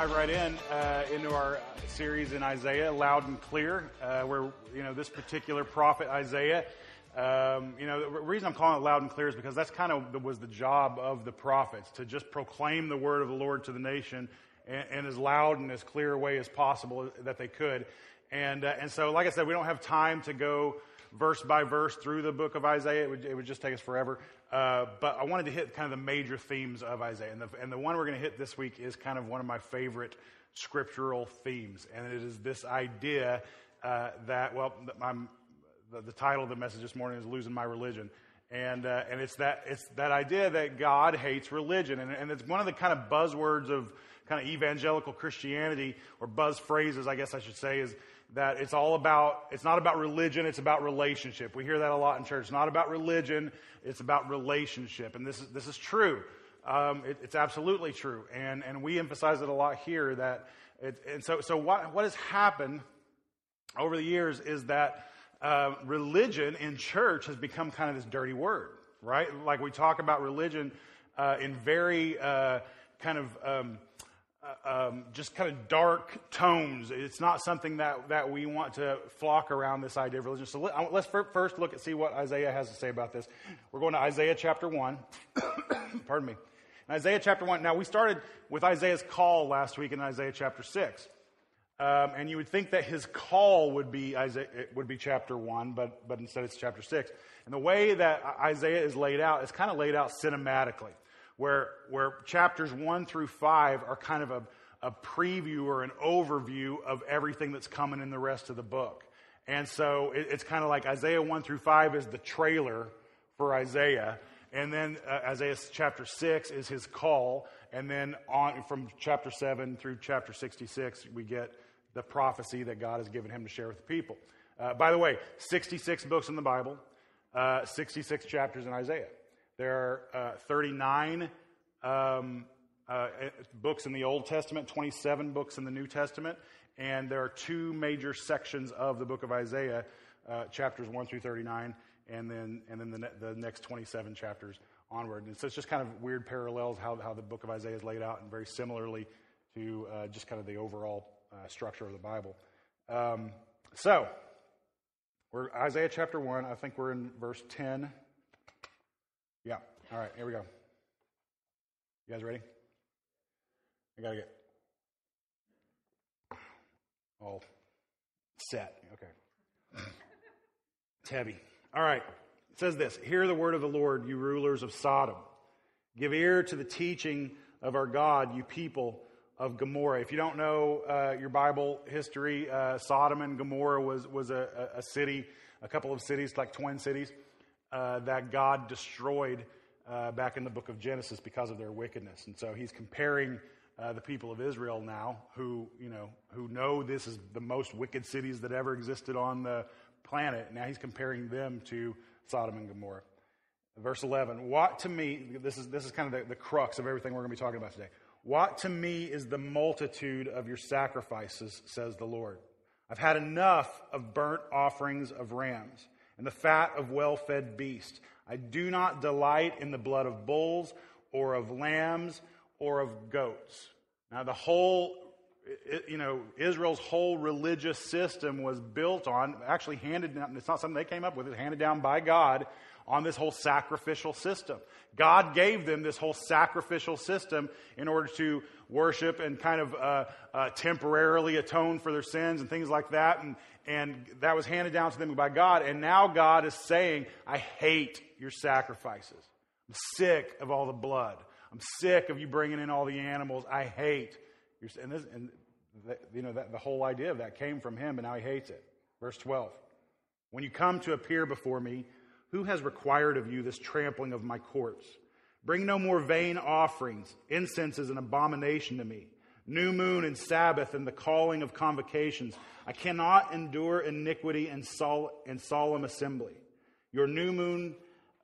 dive right in uh, into our series in Isaiah, loud and clear, uh, where you know this particular prophet Isaiah. Um, you know, the reason I'm calling it loud and clear is because that's kind of was the job of the prophets to just proclaim the word of the Lord to the nation in, in as loud and as clear a way as possible that they could. And uh, and so, like I said, we don't have time to go verse by verse through the book of Isaiah. It would, it would just take us forever. Uh, but I wanted to hit kind of the major themes of Isaiah. And the, and the one we're going to hit this week is kind of one of my favorite scriptural themes. And it is this idea uh, that, well, the, the, title of the message this morning is Losing My Religion. And, uh, and it's, that, it's that idea that God hates religion. And, and it's one of the kind of buzzwords of kind of evangelical Christianity, or buzz phrases, I guess I should say, is that it's all about, it's not about religion, it's about relationship. We hear that a lot in church. It's not about religion, it's about relationship. And this is, this is true. Um, it, it's absolutely true. And, and we emphasize it a lot here that, it, and so, so what, what has happened over the years is that uh, religion in church has become kind of this dirty word, right? Like we talk about religion uh, in very uh, kind of, um, uh, um, just kind of dark tones. It's not something that, that we want to flock around this idea of religion. So let, us first look and see what Isaiah has to say about this. We're going to Isaiah chapter 1. Pardon me. In Isaiah chapter 1. Now, we started with Isaiah's call last week in Isaiah chapter 6. Um, and you would think that his call would be Isaiah, would be chapter 1, but, but instead it's chapter 6. And the way that Isaiah is laid out is kind of laid out cinematically where, where chapters one through five are kind of a, a preview or an overview of everything that's coming in the rest of the book. And so it, it's kind of like Isaiah 1 through 5 is the trailer for Isaiah. And then uh, Isaiah chapter 6 is his call. And then on from chapter 7 through chapter 66, we get the prophecy that God has given him to share with the people. Uh, by the way, 66 books in the Bible, uh, 66 chapters in Isaiah. There are uh, 39 um, uh, books in the Old Testament, 27 books in the New Testament, and there are two major sections of the book of Isaiah, uh, chapters 1 through 39, and then, and then the, ne- the next 27 chapters onward. And so it's just kind of weird parallels how, how the book of Isaiah is laid out, and very similarly to uh, just kind of the overall uh, structure of the Bible. Um, so, we're Isaiah chapter 1. I think we're in verse 10. Yeah. All right, here we go. You guys ready? I got to get all set. Okay. It's heavy. All right. It says this Hear the word of the Lord, you rulers of Sodom. Give ear to the teaching of our God, you people of Gomorrah. If you don't know uh, your Bible history, uh, Sodom and Gomorrah was, was a, a, city, a couple of cities, like twin cities uh, that God destroyed uh, back in the book of Genesis because of their wickedness. And so he's comparing uh, the people of Israel now, who you know, who know this is the most wicked cities that ever existed on the planet. Now he's comparing them to Sodom and Gomorrah. Verse 11, what to me, this is, this is kind of the, the crux of everything we're going to be talking about today. What to me is the multitude of your sacrifices, says the Lord. I've had enough of burnt offerings of rams and the fat of well fed beasts. I do not delight in the blood of bulls or of lambs or of goats. Now, the whole, you know, Israel's whole religious system was built on, actually handed down, it's not something they came up with, it's handed down by God on this whole sacrificial system. God gave them this whole sacrificial system in order to worship and kind of uh, uh, temporarily atone for their sins and things like that. And, and that was handed down to them by God. And now God is saying, I hate your sacrifices. I'm sick of all the blood. I'm sick of you bringing in all the animals. I hate your. And, this, and the, you know, that, the whole idea of that came from him, but now he hates it. Verse 12. When you come to appear before me, who has required of you this trampling of my courts? Bring no more vain offerings. Incense is an abomination to me. New moon and Sabbath and the calling of convocations. I cannot endure iniquity and, sol- and solemn assembly. Your new moon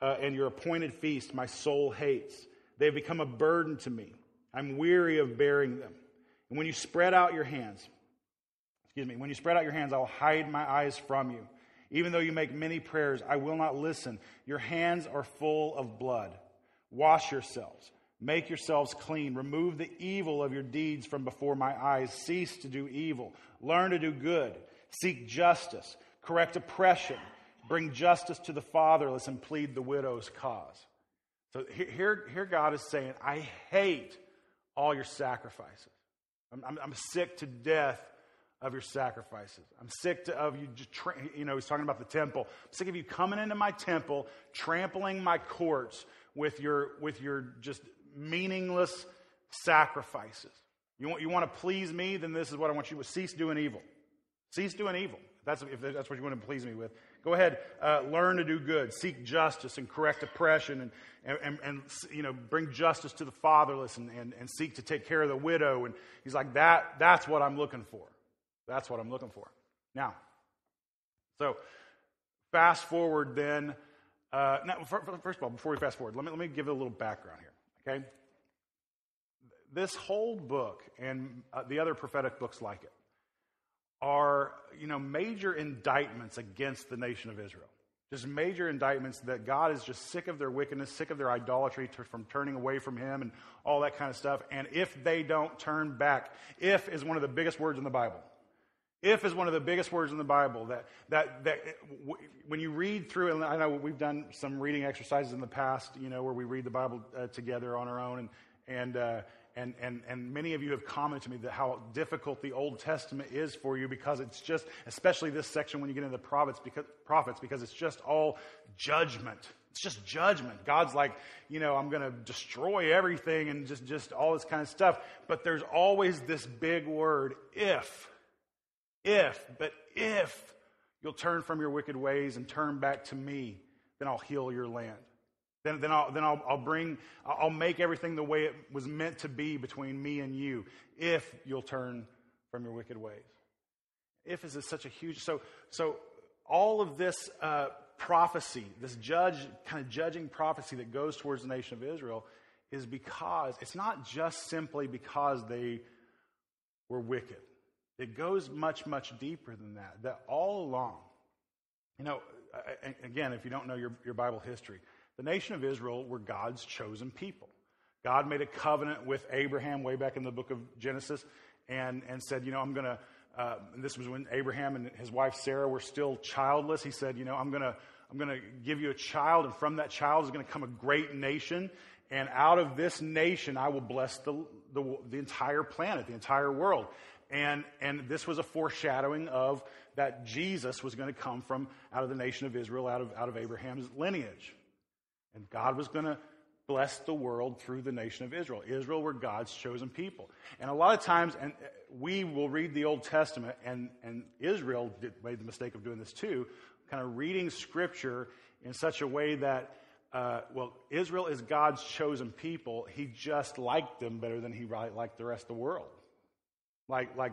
uh, and your appointed feast my soul hates. They have become a burden to me. I'm weary of bearing them. And when you spread out your hands, excuse me, when you spread out your hands, I will hide my eyes from you. Even though you make many prayers, I will not listen. Your hands are full of blood. Wash yourselves, Make yourselves clean. Remove the evil of your deeds from before my eyes. Cease to do evil. Learn to do good. Seek justice. Correct oppression. Bring justice to the fatherless and plead the widow's cause. So here, here God is saying, I hate all your sacrifices. I'm, I'm, I'm sick to death of your sacrifices. I'm sick to, of you, you know, he's talking about the temple. I'm sick of you coming into my temple, trampling my courts with your, with your just meaningless sacrifices. You want, you want to please me, then this is what I want you to cease doing evil. Cease doing evil. That's, if that's what you want to please me with. Go ahead, uh, learn to do good, seek justice and correct oppression, and, and, and, and, you know, bring justice to the fatherless and, and, and seek to take care of the widow. And he's like, that, that's what I'm looking for. That's what I'm looking for. Now, so fast forward then. Uh, now, first of all, before we fast forward, let me, let me give a little background here, okay? This whole book and uh, the other prophetic books like it are, you know, major indictments against the nation of Israel. Just major indictments that God is just sick of their wickedness, sick of their idolatry from turning away from Him and all that kind of stuff. And if they don't turn back, if is one of the biggest words in the Bible. If is one of the biggest words in the Bible that, that, that when you read through, and I know we've done some reading exercises in the past, you know, where we read the Bible uh, together on our own, and, and, uh, and, and, and many of you have commented to me that how difficult the Old Testament is for you because it's just, especially this section when you get into the prophets because, prophets, because it's just all judgment. It's just judgment. God's like, you know, I'm going to destroy everything and just, just all this kind of stuff. But there's always this big word, if. If, but if you'll turn from your wicked ways and turn back to me, then I'll heal your land. Then, then, I'll, then I'll, I'll bring, I'll make everything the way it was meant to be between me and you if you'll turn from your wicked ways. If is such a huge, so, so all of this uh, prophecy, this judge, kind of judging prophecy that goes towards the nation of Israel is because, it's not just simply because they were wicked. It goes much, much deeper than that. That all along, you know, again, if you don't know your, your Bible history, the nation of Israel were God's chosen people. God made a covenant with Abraham way back in the book of Genesis and, and said, you know, I'm going to, uh, this was when Abraham and his wife Sarah were still childless. He said, you know, I'm going to, I'm going to give you a child, and from that child is going to come a great nation. And out of this nation, I will bless the, the, the entire planet, the entire world. And, and this was a foreshadowing of that Jesus was going to come from out of the nation of Israel, out of, out of Abraham's lineage. And God was going to bless the world through the nation of Israel. Israel were God's chosen people. And a lot of times, and we will read the Old Testament, and, and Israel did, made the mistake of doing this too, kind of reading scripture in such a way that, uh, well, Israel is God's chosen people. He just liked them better than he liked the rest of the world. Like, like,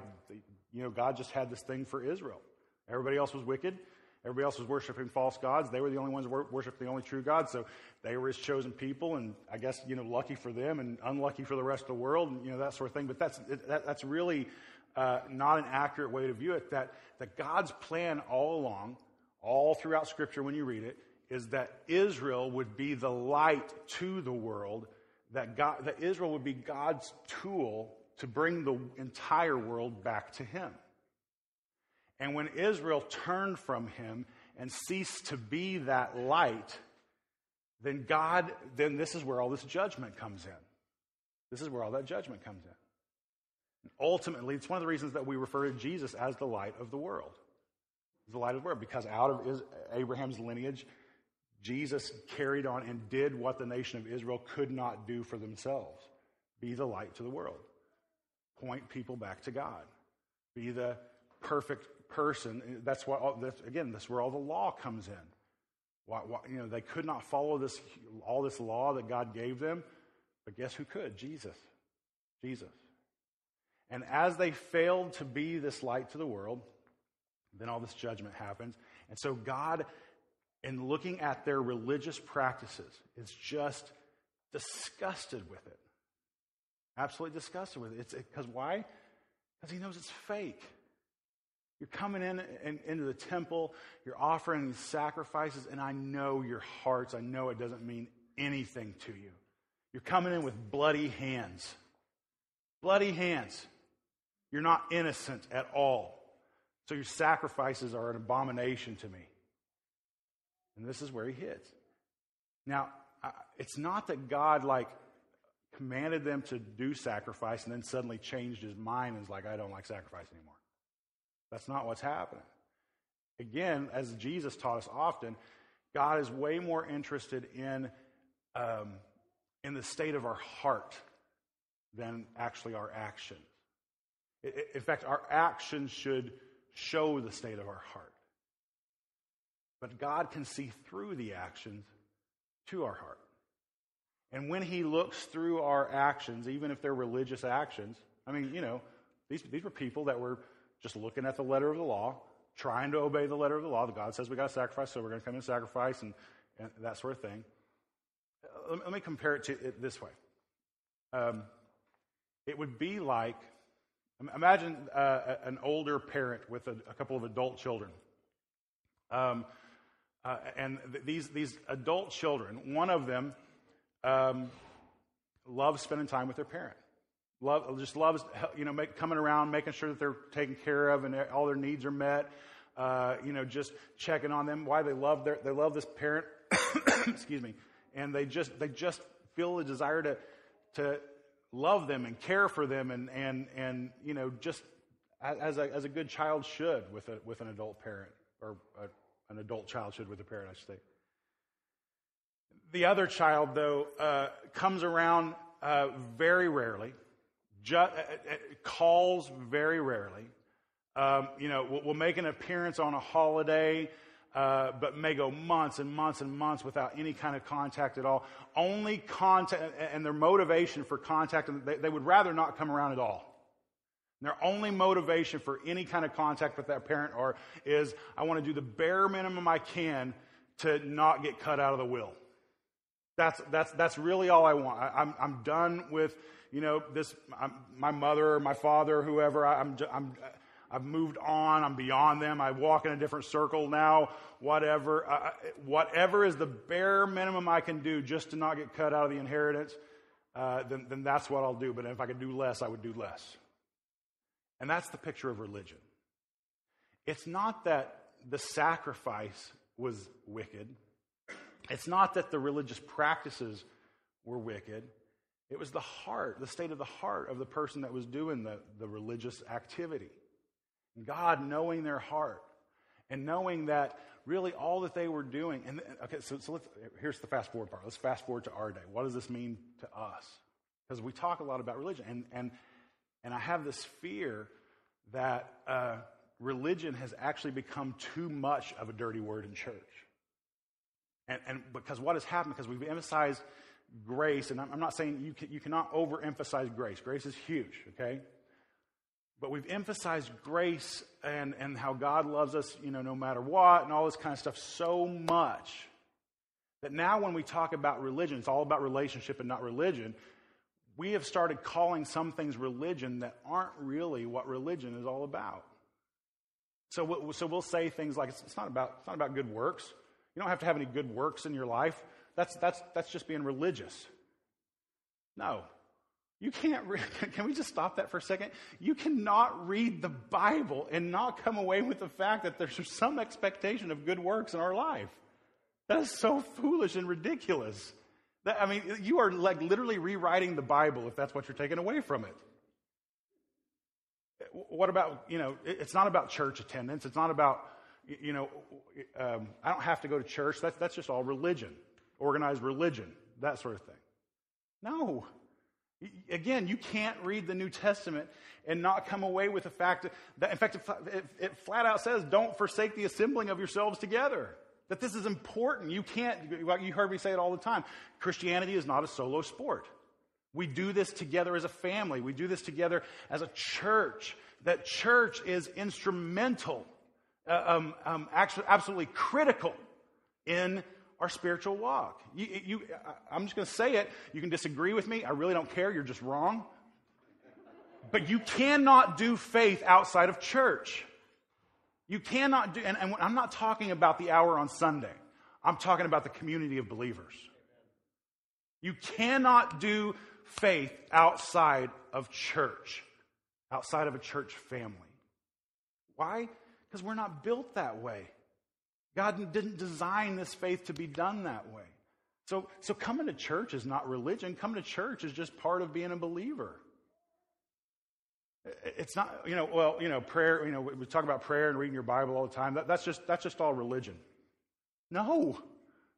you know, God just had this thing for Israel. Everybody else was wicked. Everybody else was worshiping false gods. They were the only ones who worshiped the only true God. So they were his chosen people, and I guess you know, lucky for them and unlucky for the rest of the world, and you know that sort of thing. But that's that, that's really uh, not an accurate way to view it. That that God's plan all along, all throughout Scripture, when you read it, is that Israel would be the light to the world. That God, that Israel would be God's tool to bring the entire world back to Him. And when Israel turned from him and ceased to be that light, then God, then this is where all this judgment comes in. This is where all that judgment comes in. And ultimately, it's one of the reasons that we refer to Jesus as the light of the world. The light of the world, because out of Abraham's lineage, Jesus carried on and did what the nation of Israel could not do for themselves be the light to the world, point people back to God, be the perfect person. That's what, all, that's, again, that's where all the law comes in. Why, why, you know, they could not follow this, all this law that God gave them, but guess who could? Jesus. Jesus. And as they failed to be this light to the world, then all this judgment happens. And so God, in looking at their religious practices, is just disgusted with it. Absolutely disgusted with it. Because why? Because he knows it's fake. You're coming in into the temple, you're offering these sacrifices, and I know your hearts. I know it doesn't mean anything to you. You're coming in with bloody hands. Bloody hands. You're not innocent at all. So your sacrifices are an abomination to me. And this is where he hits. Now, it's not that God, like, commanded them to do sacrifice and then suddenly changed his mind and is like, I don't like sacrifice anymore. That's not what's happening. Again, as Jesus taught us often, God is way more interested in, um, in the state of our heart than actually our actions. In fact, our actions should show the state of our heart. But God can see through the actions to our heart. And when He looks through our actions, even if they're religious actions, I mean, you know, these, these were people that were just looking at the letter of the law, trying to obey the letter of the law. The God says we got to sacrifice, so we're going to come and sacrifice and, and that sort of thing. Let me, let me compare it to it this way. Um, it would be like imagine uh, an older parent with a, a, couple of adult children. Um, uh, and th- these, these adult children, one of them um, loves spending time with their parent. Love, just loves, you know, make, coming around, making sure that they're taken care of and all their needs are met. Uh, you know, just checking on them. Why they love their, they love this parent. excuse me, and they just they just feel the desire to to love them and care for them and and and you know just as a as a good child should with a with an adult parent or a, an adult child should with a parent, I should say. The other child, though, uh, comes around uh, very rarely, ju- uh, uh, calls very rarely. Um, you know, will, will, make an appearance on a holiday, uh, but may go months and months and months without any kind of contact at all. Only contact, and their motivation for contact, they, they would rather not come around at all. Their only motivation for any kind of contact with that parent or is I want to do the bare minimum I can to not get cut out of the will. That's, that's, that's really all I want. I, am I'm, I'm done with, you know, this, I'm, my mother my father, whoever. I, I'm, I'm, I've moved on. I'm beyond them. I walk in a different circle now, whatever. Whatever is the bare minimum I can do just to not get cut out of the inheritance, uh, then, then that's what I'll do. But if I could do less, I would do less. And that's the picture of religion. It's not that the sacrifice was wicked, it's not that the religious practices were wicked. It was the heart, the state of the heart of the person that was doing the, the religious activity. God knowing their heart and knowing that really all that they were doing. And okay, so, so let's, here's the fast forward part. Let's fast forward to our day. What does this mean to us? Because we talk a lot about religion, and, and and I have this fear that uh, religion has actually become too much of a dirty word in church. And, and because what has happened, because we've emphasized grace, and I'm, I'm not saying you, can, you cannot overemphasize grace. Grace is huge, okay? But we've emphasized grace and, and how God loves us, you know, no matter what, and all this kind of stuff so much that now when we talk about religion, it's all about relationship and not religion we have started calling some things religion that aren't really what religion is all about. So, so we'll say things like it's not about it's not about good works. You don't have to have any good works in your life. That's that's that's just being religious. No, you can't. Re- can we just stop that for a second? You cannot read the Bible and not come away with the fact that there's some expectation of good works in our life. That is so foolish and ridiculous. That, I mean, you are like literally rewriting the Bible if that's what you're taking away from it. What about, you know, it's not about church attendance. It's not about, you know, um, I don't have to go to church. That's, that's just all religion, organized religion, that sort of thing. No. Again, you can't read the New Testament and not come away with the fact that, in fact, it, flat out says, don't forsake the assembling of yourselves together. That this is important. You can't, you heard me say it all the time. Christianity is not a solo sport. We do this together as a family. We do this together as a church. That church is instrumental, um, um, actually, absolutely critical in our spiritual walk. You, you, I'm just going to say it. You can disagree with me. I really don't care. You're just wrong. But you cannot do faith outside of church. You cannot do, and, and I'm not talking about the hour on Sunday. I'm talking about the community of believers. You cannot do faith outside of church, outside of a church family. Why? Because we're not built that way. God didn't design this faith to be done that way. So, so coming to church is not religion. Coming to church is just part of being a believer. It's not, you know, well, you know, prayer, you know, we talk about prayer and reading your Bible all the time. That, that's just, that's just all religion. No.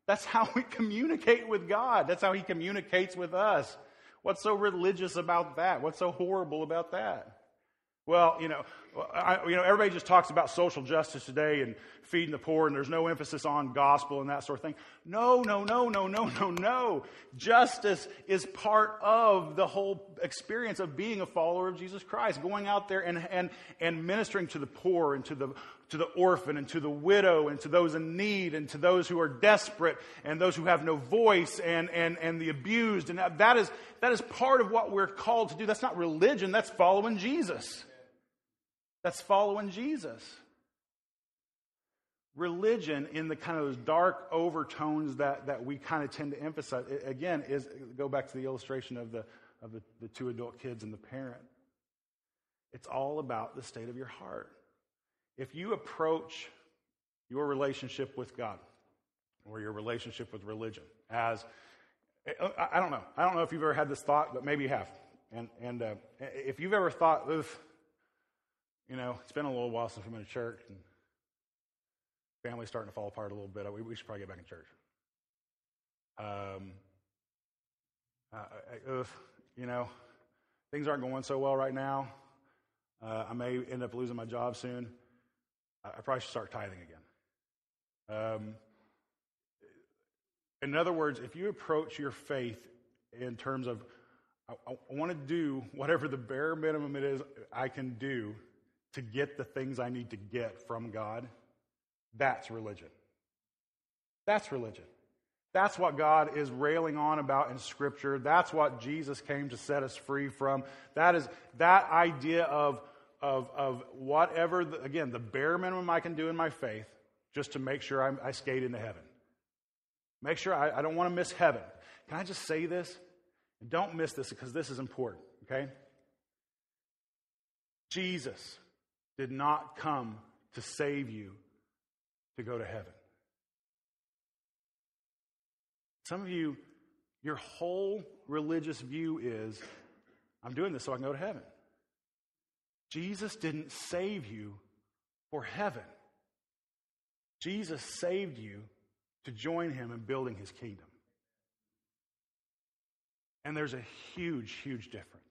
That's how we communicate with God. That's how He communicates with us. What's so religious about that? What's so horrible about that? Well, you know, I, you know, everybody just talks about social justice today and feeding the poor, and there's no emphasis on gospel and that sort of thing. No, no, no, no, no, no, no. Justice is part of the whole experience of being a follower of Jesus Christ, going out there and, and, and ministering to the poor and to the, to the orphan and to the widow and to those in need and to those who are desperate and those who have no voice and, and, and the abused. And that is, that is part of what we're called to do. That's not religion, that's following Jesus. That's following Jesus. Religion, in the kind of those dark overtones that, that we kind of tend to emphasize, again, is go back to the illustration of the, of the, the two adult kids and the parent. It's all about the state of your heart. If you approach your relationship with God or your relationship with religion as, I don't know, I don't know if you've ever had this thought, but maybe you have. And, and uh, if you've ever thought, you know, it's been a little while since we've been to church, and family's starting to fall apart a little bit. We, we should probably get back in church. Um, you know, things aren't going so well right now. Uh, I may end up losing my job soon. I, I probably should start tithing again. Um, in other words, if you approach your faith in terms of, I, I want to do whatever the bare minimum it is I can do to get the things I need to get from God, that's religion. That's religion. That's what God is railing on about in Scripture. That's what Jesus came to set us free from. That is that idea of, of, of whatever, the, again, the bare minimum I can do in my faith just to make sure I'm, i skate into heaven. Make sure I, I don't want to miss heaven. Can I just say this? don't miss this because this is important, okay? Jesus did not come to save you to go to heaven. Some of you, your whole religious view is I'm doing this so I can go to heaven. Jesus didn't save you for heaven. Jesus saved you to join him in building his kingdom. And there's a huge, huge difference.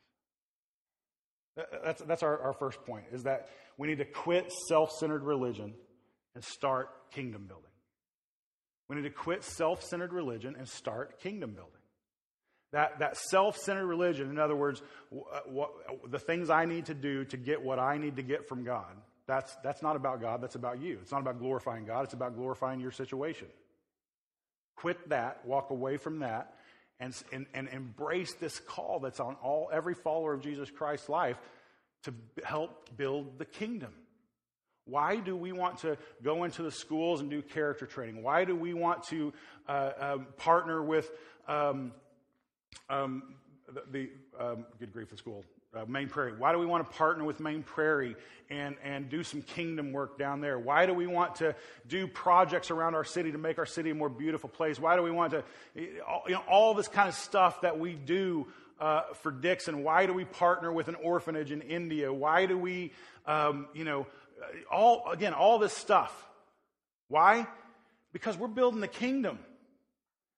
That's, that's our, our first point, is that we need to quit self centered religion and start kingdom building. We need to quit self centered religion and start kingdom building. That, that self centered religion, in other words, what, what, the things I need to do to get what I need to get from God, that's, that's not about God, that's about you. It's not about glorifying God, it's about glorifying your situation. Quit that, walk away from that, and, and, and embrace this call that's on all every follower of Jesus Christ's life to help build the kingdom. Why do we want to go into the schools and do character training? Why do we want to uh, um, partner with um, um, the, the um, good grief, the school, uh, Maine Prairie? Why do we want to partner with Maine Prairie and, and do some kingdom work down there? Why do we want to do projects around our city to make our city a more beautiful place? Why do we want to, you know, all this kind of stuff that we do uh, for Dixon? Why do we partner with an orphanage in India? Why do we, um, you know, all, again, all this stuff. Why? Because we're building the kingdom.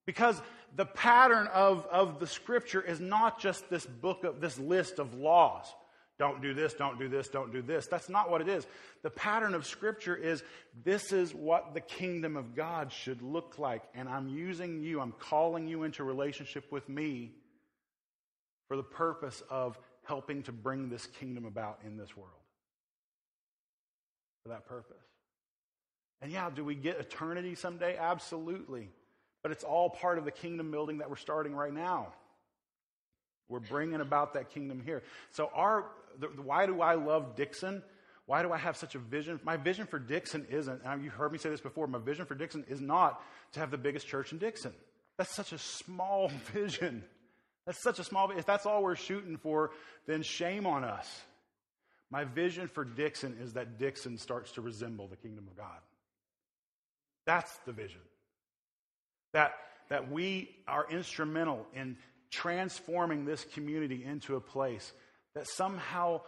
Because the pattern of, of the scripture is not just this book of this list of laws. Don't do this, don't do this, don't do this. That's not what it is. The pattern of scripture is this is what the kingdom of God should look like. And I'm using you, I'm calling you into relationship with me for the purpose of helping to bring this kingdom about in this world. For that purpose. And yeah, do we get eternity someday? Absolutely. But it's all part of the kingdom building that we're starting right now. We're bringing about that kingdom here. So, our the, why do I love Dixon? Why do I have such a vision? My vision for Dixon isn't, and you've heard me say this before, my vision for Dixon is not to have the biggest church in Dixon. That's such a small vision. That's such a small, if that's all we're shooting for, then shame on us. My vision for Dixon is that Dixon starts to resemble the kingdom of God. That's the vision. That, that we are instrumental in transforming this community into a place that somehow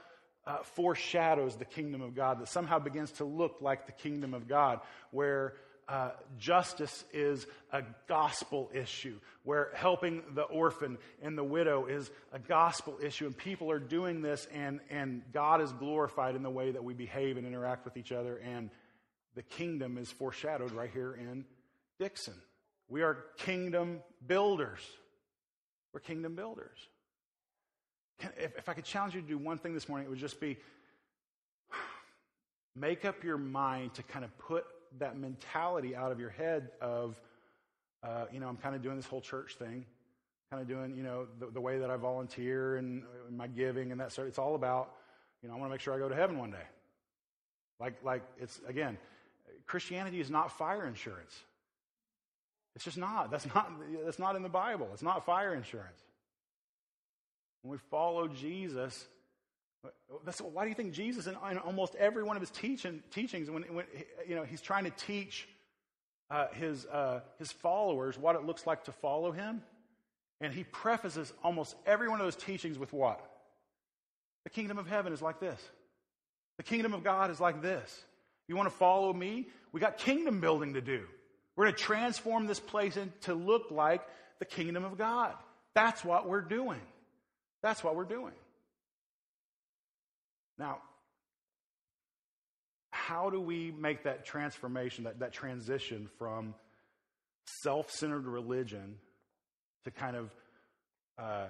uh, foreshadows the kingdom of God, that somehow begins to look like the kingdom of God, where uh, justice is a gospel issue, where helping the orphan and the widow is a gospel issue, and people are doing this, and, and God is glorified in the way that we behave and interact with each other, and the kingdom is foreshadowed right here in Dixon. We are kingdom builders. We're kingdom builders. If, I could challenge you to do one thing this morning, it would just be make up your mind to kind of put that mentality out of your head of, uh, you know, I'm kind of doing this whole church thing, kind of doing, you know, the, the way that I volunteer and, and my giving and that sort. It's all about, you know, I want to make sure I go to heaven one day. Like, like it's again, Christianity is not fire insurance. It's just not. That's not. That's not in the Bible. It's not fire insurance. When we follow Jesus, that's, why do you think Jesus, in, in almost every one of his teaching, teachings, when, when you know, he's trying to teach uh, his, uh, his followers what it looks like to follow him, and he prefaces almost every one of those teachings with what? The kingdom of heaven is like this. The kingdom of God is like this. You want to follow me? We got kingdom building to do. We're going to transform this place to look like the kingdom of God. That's what we're doing. That's what we're doing. Now, how do we make that transformation, that, that transition from self centered religion to kind of uh,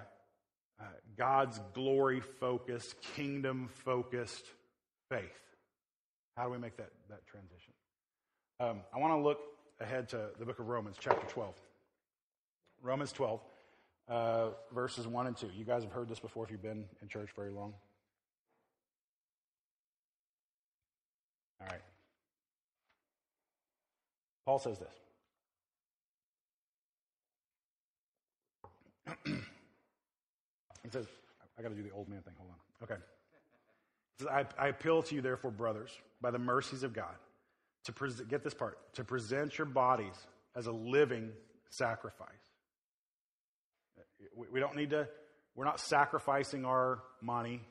uh, God's glory focused, kingdom focused faith? How do we make that, that transition? Um, I want to look ahead to the book of Romans, chapter 12. Romans 12, uh, verses 1 and 2. You guys have heard this before if you've been in church very long. All right. Paul says this. he says, I got to do the old man thing. Hold on. Okay. Says, I, I appeal to you, therefore, brothers, by the mercies of God, to pre- get this part, to present your bodies as a living sacrifice. We, we don't need to, we're not sacrificing our money.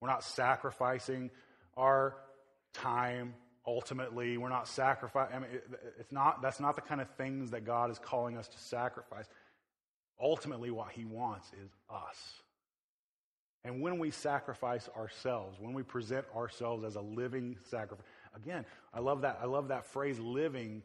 We're not sacrificing our time ultimately. We're not sacrificing. I mean, it, it's not, that's not the kind of things that God is calling us to sacrifice. Ultimately, what He wants is us. And when we sacrifice ourselves, when we present ourselves as a living sacrifice, again, I love that. I love that phrase, living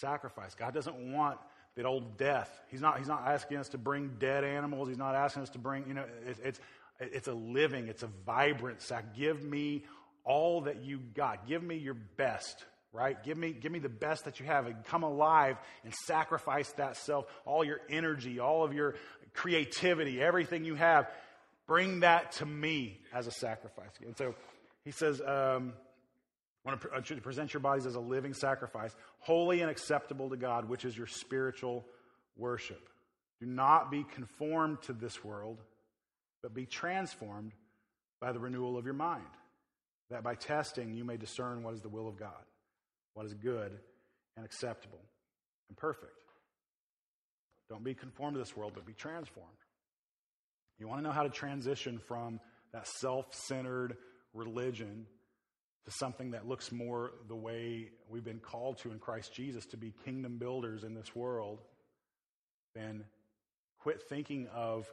sacrifice. God doesn't want that old death. He's not, he's not asking us to bring dead animals. He's not asking us to bring, you know, it's, it's, it's a living, it's a vibrant sac. Give me all that you got. Give me your best, right? Give me, give me the best that you have and come alive and sacrifice that self, all your energy, all of your creativity, everything you have. Bring that to me as a sacrifice. And so he says, um, want to uh, present your bodies as a living sacrifice, holy and acceptable to God, which is your spiritual worship. Do not be conformed to this world, but be transformed by the renewal of your mind that by testing you may discern what is the will of God, what is good and acceptable and perfect. Don't be conformed to this world, but be transformed. You want to know how to transition from that self centered religion to something that looks more the way we've been called to in Christ Jesus to be kingdom builders in this world, then quit thinking of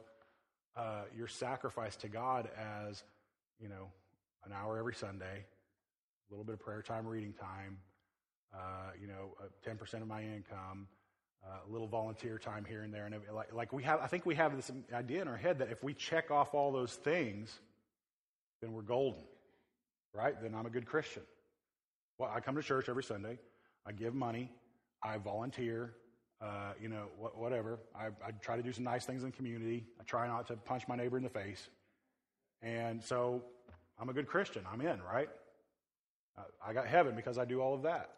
uh, your sacrifice to God as, you know, an hour every Sunday, a little bit of prayer time, reading time, uh, you know, uh, 10% of my income, uh, a little volunteer time here and there. And like, like we have, I think we have this idea in our head that if we check off all those things, then we're golden, right? Then I'm a good Christian. Well, I come to church every Sunday. I give money. I volunteer. Uh, you know, wh- whatever. I, I, try to do some nice things in the community. I try not to punch my neighbor in the face. And so I'm a good Christian. I'm in, right? I got heaven because I do all of that.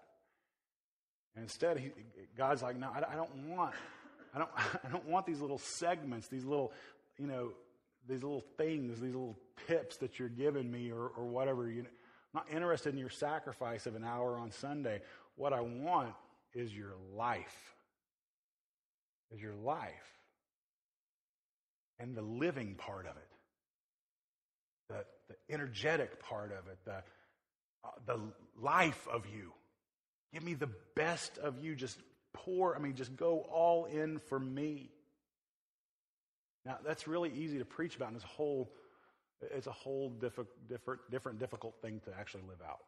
And instead, he, God's like, no, I don't want I don't, I don't want these little segments, these little, you know, these little things, these little tips that you're giving me or, or whatever. You know, I'm not interested in your sacrifice of an hour on Sunday. What I want is your life. Is your life. And the living part of it. The, the energetic part of it. The, uh, the life of you. Give me the best of you. Just pour, I mean, just go all in for me. Now, that's really easy to preach about, and it's a whole, it's a whole different, different, difficult thing to actually live out.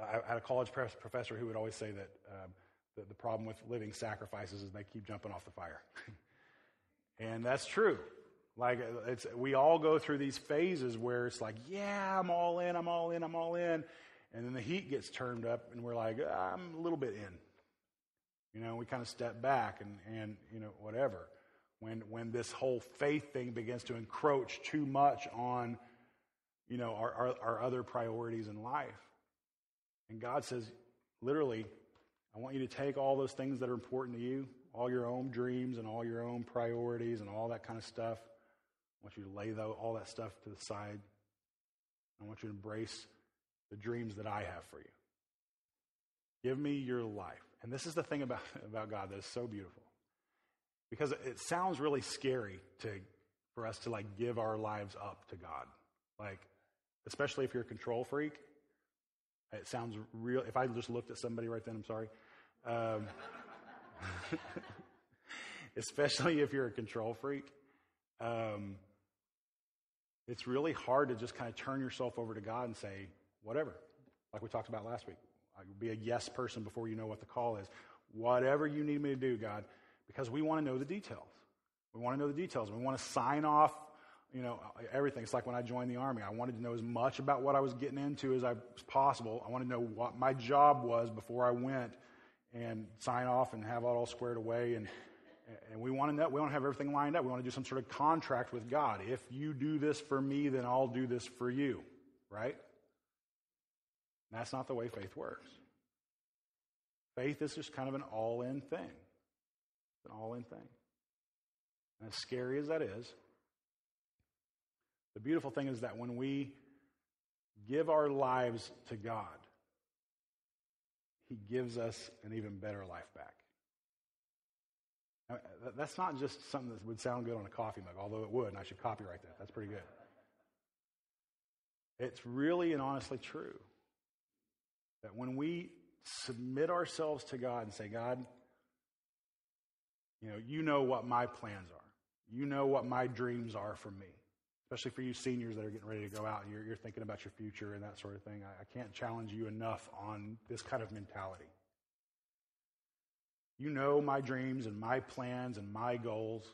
I had a college professor who would always say that um, the, the problem with living sacrifices is they keep jumping off the fire. and that's true. Like it's, we all go through these phases where it's like, yeah, I'm all in, I'm all in, I'm all in, and then the heat gets turned up, and we're like, I'm a little bit in. You know, we kind of step back and, and you know, whatever. When, when this whole faith thing begins to encroach too much on, you know, our, our, our other priorities in life. And God says, literally, I want you to take all those things that are important to you, all your own dreams and all your own priorities and all that kind of stuff. I want you to lay all that stuff to the side. I want you to embrace the dreams that I have for you. Give me your life. And this is the thing about, about God that is so beautiful. Because it sounds really scary to, for us to like give our lives up to God. Like, especially if you're a control freak. It sounds real. If I just looked at somebody right then, I'm sorry. Um, especially if you're a control freak. Um, it's really hard to just kind of turn yourself over to God and say, whatever, like we talked about last week. Be a yes person before you know what the call is. Whatever you need me to do, God, because we want to know the details. We want to know the details. We want to sign off, you know, everything. It's like when I joined the Army. I wanted to know as much about what I was getting into as, I, as possible. I wanted to know what my job was before I went and sign off and have it all squared away. And, and we want to know, we want to have everything lined up. We want to do some sort of contract with God. If you do this for me, then I'll do this for you, right? That's not the way faith works. Faith is just kind of an all in thing. An all in thing. And as scary as that is, the beautiful thing is that when we give our lives to God, He gives us an even better life back. Now, that's not just something that would sound good on a coffee mug, although it would, and I should copyright that. That's pretty good. It's really and honestly true. That when we submit ourselves to God and say, God, you know, you know what my plans are. You know what my dreams are for me. Especially for you seniors that are getting ready to go out and you're, you're thinking about your future and that sort of thing. I, I can't challenge you enough on this kind of mentality. You know my dreams and my plans and my goals.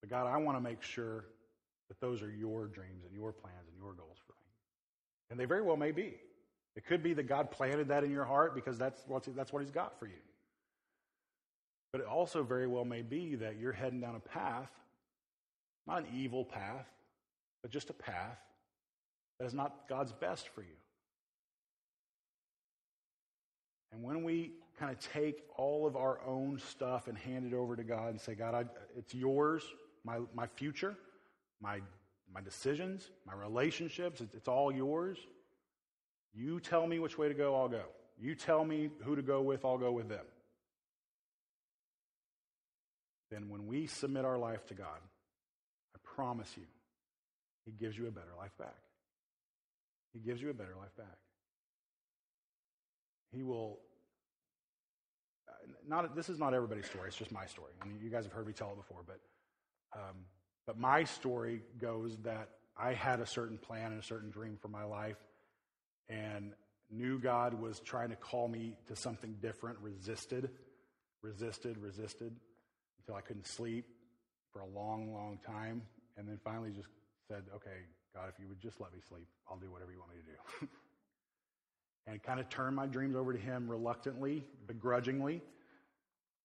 But God, I want to make sure that those are your dreams and your plans and your goals for me. And they very well may be. It could be that God planted that in your heart because that's that's what He's got for you. But it also very well may be that you're heading down a path, not an evil path, but just a path that is not God's best for you. And when we kind of take all of our own stuff and hand it over to God and say, God, I, it's yours, my, my future, my, my decisions, my relationships, it's, it's all yours. You tell me which way to go, I'll go. You tell me who to go with, I'll go with them. Then, when we submit our life to God, I promise you, He gives you a better life back. He gives you a better life back. He will. Uh, not, this is not everybody's story. It's just my story. I mean, you guys have heard me tell it before, but um, but my story goes that I had a certain plan and a certain dream for my life, and knew God was trying to call me to something different, resisted, resisted, resisted until I couldn't sleep for a long, long time. And then finally just said, okay, God, if you would just let me sleep, I'll do whatever you want me to do. and kind of turned my dreams over to Him reluctantly, begrudgingly.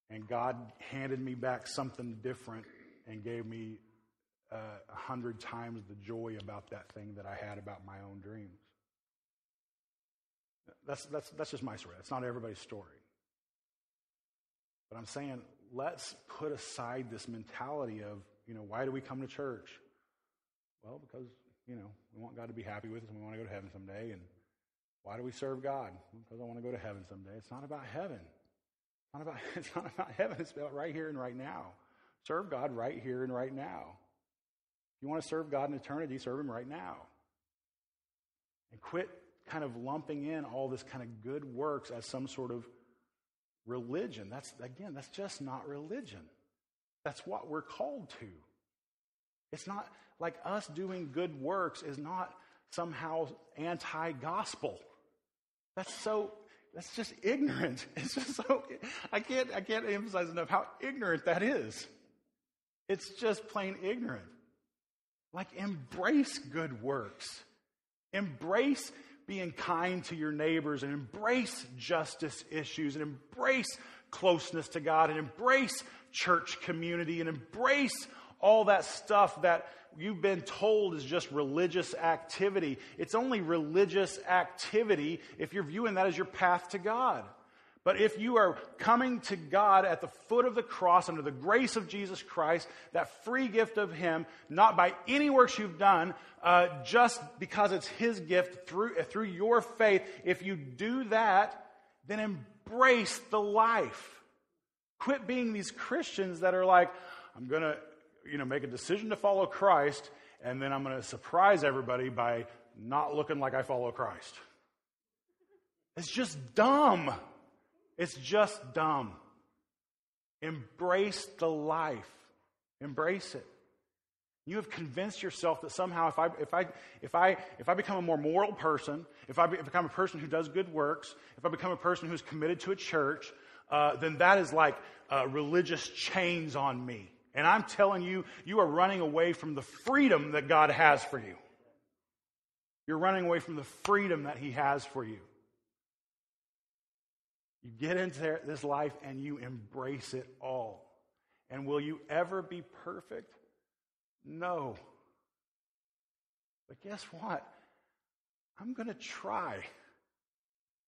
And God handed me back something different and gave me uh, a uh, hundred times the joy about that thing that I had about my own dreams. That's, that's, that's just my story. That's not everybody's story. But I'm saying let's put aside this mentality of, you know, why do we come to church? Well, because, you know, we want God to be happy with us and we want to go to heaven someday. And why do we serve God? Because I want to go to heaven someday. It's not about heaven. It's not about, it's not about heaven. It's about right here and right now. Serve God right here and right now. If you want to serve God in eternity, serve Him right now. And quit kind of lumping in all this kind of good works as some sort of religion. That's, again, that's just not religion. That's what we're called to. It's not like us doing good works is not somehow anti gospel. That's so, that's just ignorant. It's just so, I can't, I can't emphasize enough how ignorant that is. It's just plain ignorant. Like, embrace good works. Embrace being kind to your neighbors and embrace justice issues and embrace closeness to God and embrace church community and embrace all that stuff that you've been told is just religious activity. It's only religious activity if you're viewing that as your path to God. But if you are coming to God at the foot of the cross under the grace of Jesus Christ, that free gift of Him, not by any works you've done, uh, just because it's His gift through, uh, through your faith, if you do that, then embrace the life. Quit being these Christians that are like, I'm going to you know, make a decision to follow Christ, and then I'm going to surprise everybody by not looking like I follow Christ. It's just dumb. It's just dumb. Embrace the life. Embrace it. You have convinced yourself that somehow if I, if I, if I, if I become a more moral person, if I become a person who does good works, if I become a person who's committed to a church, uh, then that is like uh, religious chains on me. And I'm telling you, you are running away from the freedom that God has for you. You're running away from the freedom that He has for you. You get into this life and you embrace it all. And will you ever be perfect? No. But guess what? I'm going to try.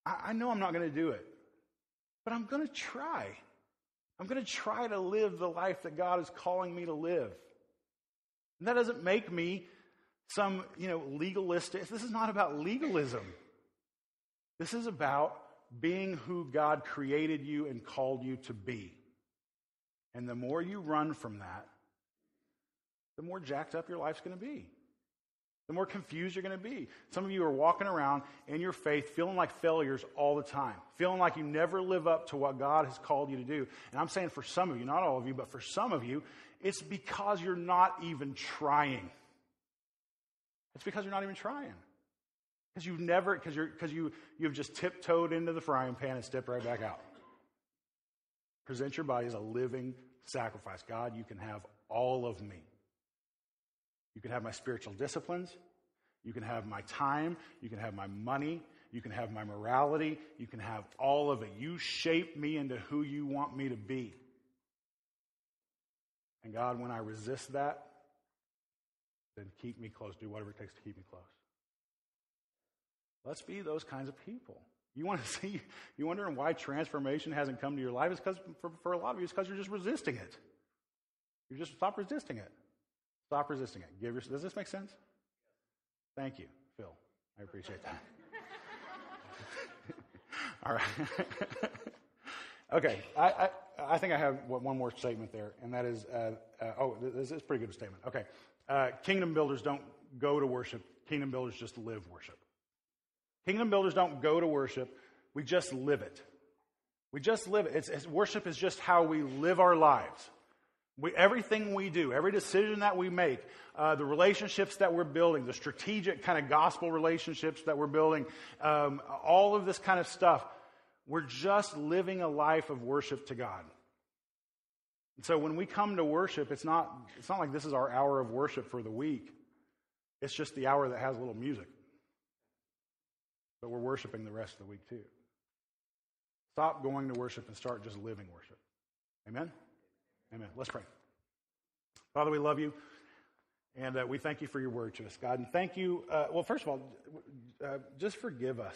I, know I'm not going to do it, but I'm going to try. I'm going to try to live the life that God is calling me to live. And that doesn't make me some, you know, legalistic. This is not about legalism. This is about being who God created you and called you to be. And the more you run from that, the more jacked up your life's going to be. The more confused you're going to be. Some of you are walking around in your faith feeling like failures all the time, feeling like you never live up to what God has called you to do. And I'm saying for some of you, not all of you, but for some of you, it's because you're not even trying. It's because you're not even trying. Because you've never, because you're, because you, you've just tiptoed into the frying pan and stepped right back out. Present your body as a living sacrifice. God, you can have all of me. You can have my spiritual disciplines. You can have my time. You can have my money. You can have my morality. You can have all of it. You shape me into who you want me to be. And God, when I resist that, then keep me close. Do whatever it takes to keep me close. Let's be those kinds of people. You want to see, you wondering why transformation hasn't come to your life? It's because, for, for a lot of you, it's because you're just resisting it. You just stop resisting it. Stop resisting it. Give your, does this make sense? Thank you, Phil. I appreciate that. All right. okay, I, I, I, think I have one more statement there, and that is uh, uh, oh, this is a pretty good statement. Okay. Uh, kingdom builders don't go to worship, kingdom builders just live worship. Kingdom builders don't go to worship, we just live it. We just live it. It's, it's, worship is just how we live our lives. We, everything we do, every decision that we make, uh, the relationships that we're building, the strategic kind of gospel relationships that we're building, um, all of this kind of stuff, we're just living a life of worship to God. And so when we come to worship, it's not, it's not like this is our hour of worship for the week. It's just the hour that has a little music but we're worshiping the rest of the week too. Stop going to worship and start just living worship. Amen? Amen. Let's pray. Father, we love you. And uh, we thank you for your word to us, God. And thank you. Uh, well, first of all, uh, just forgive us.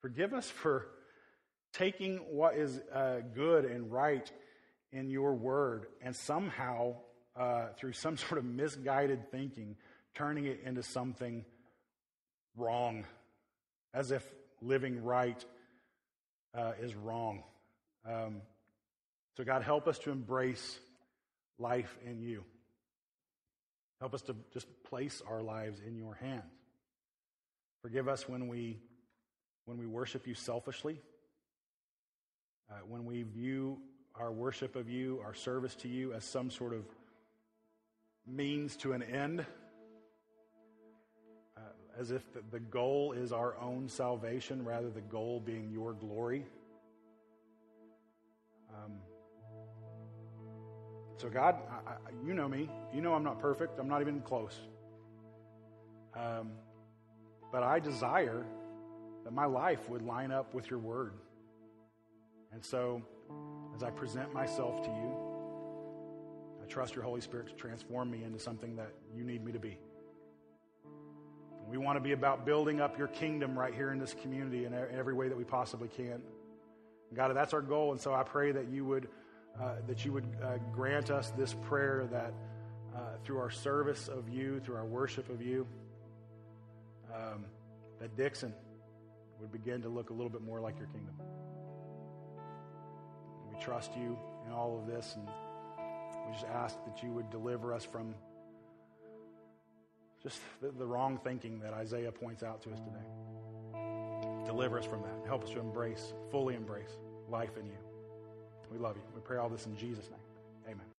Forgive us for taking what is uh, good and right in your word and somehow, uh, through some sort of misguided thinking, turning it into something wrong, as if living right uh, is wrong. Um, so, God, help us to embrace life in you. Help us to just place our lives in your hands. Forgive us when we, when we worship you selfishly, uh, when we view our worship of you, our service to you, as some sort of means to an end, as if the, goal is our own salvation rather the goal being your glory. Um, so, God, I, I, you know me. You know I'm not perfect. I'm not even close. Um, but I desire that my life would line up with your word. And so, as I present myself to you, I trust your Holy Spirit to transform me into something that you need me to be. We want to be about building up your kingdom right here in this community in every way that we possibly can. God, that's our goal. And so I pray that you would uh, that you would uh, grant us this prayer that uh, through our service of you, through our worship of you, um, that Dixon would begin to look a little bit more like your kingdom. We trust you in all of this, and we just ask that you would deliver us from just the, the wrong thinking that Isaiah points out to us today. Deliver us from that. Help us to embrace, fully embrace life in you. We love you. We pray all this in Jesus' name. Amen.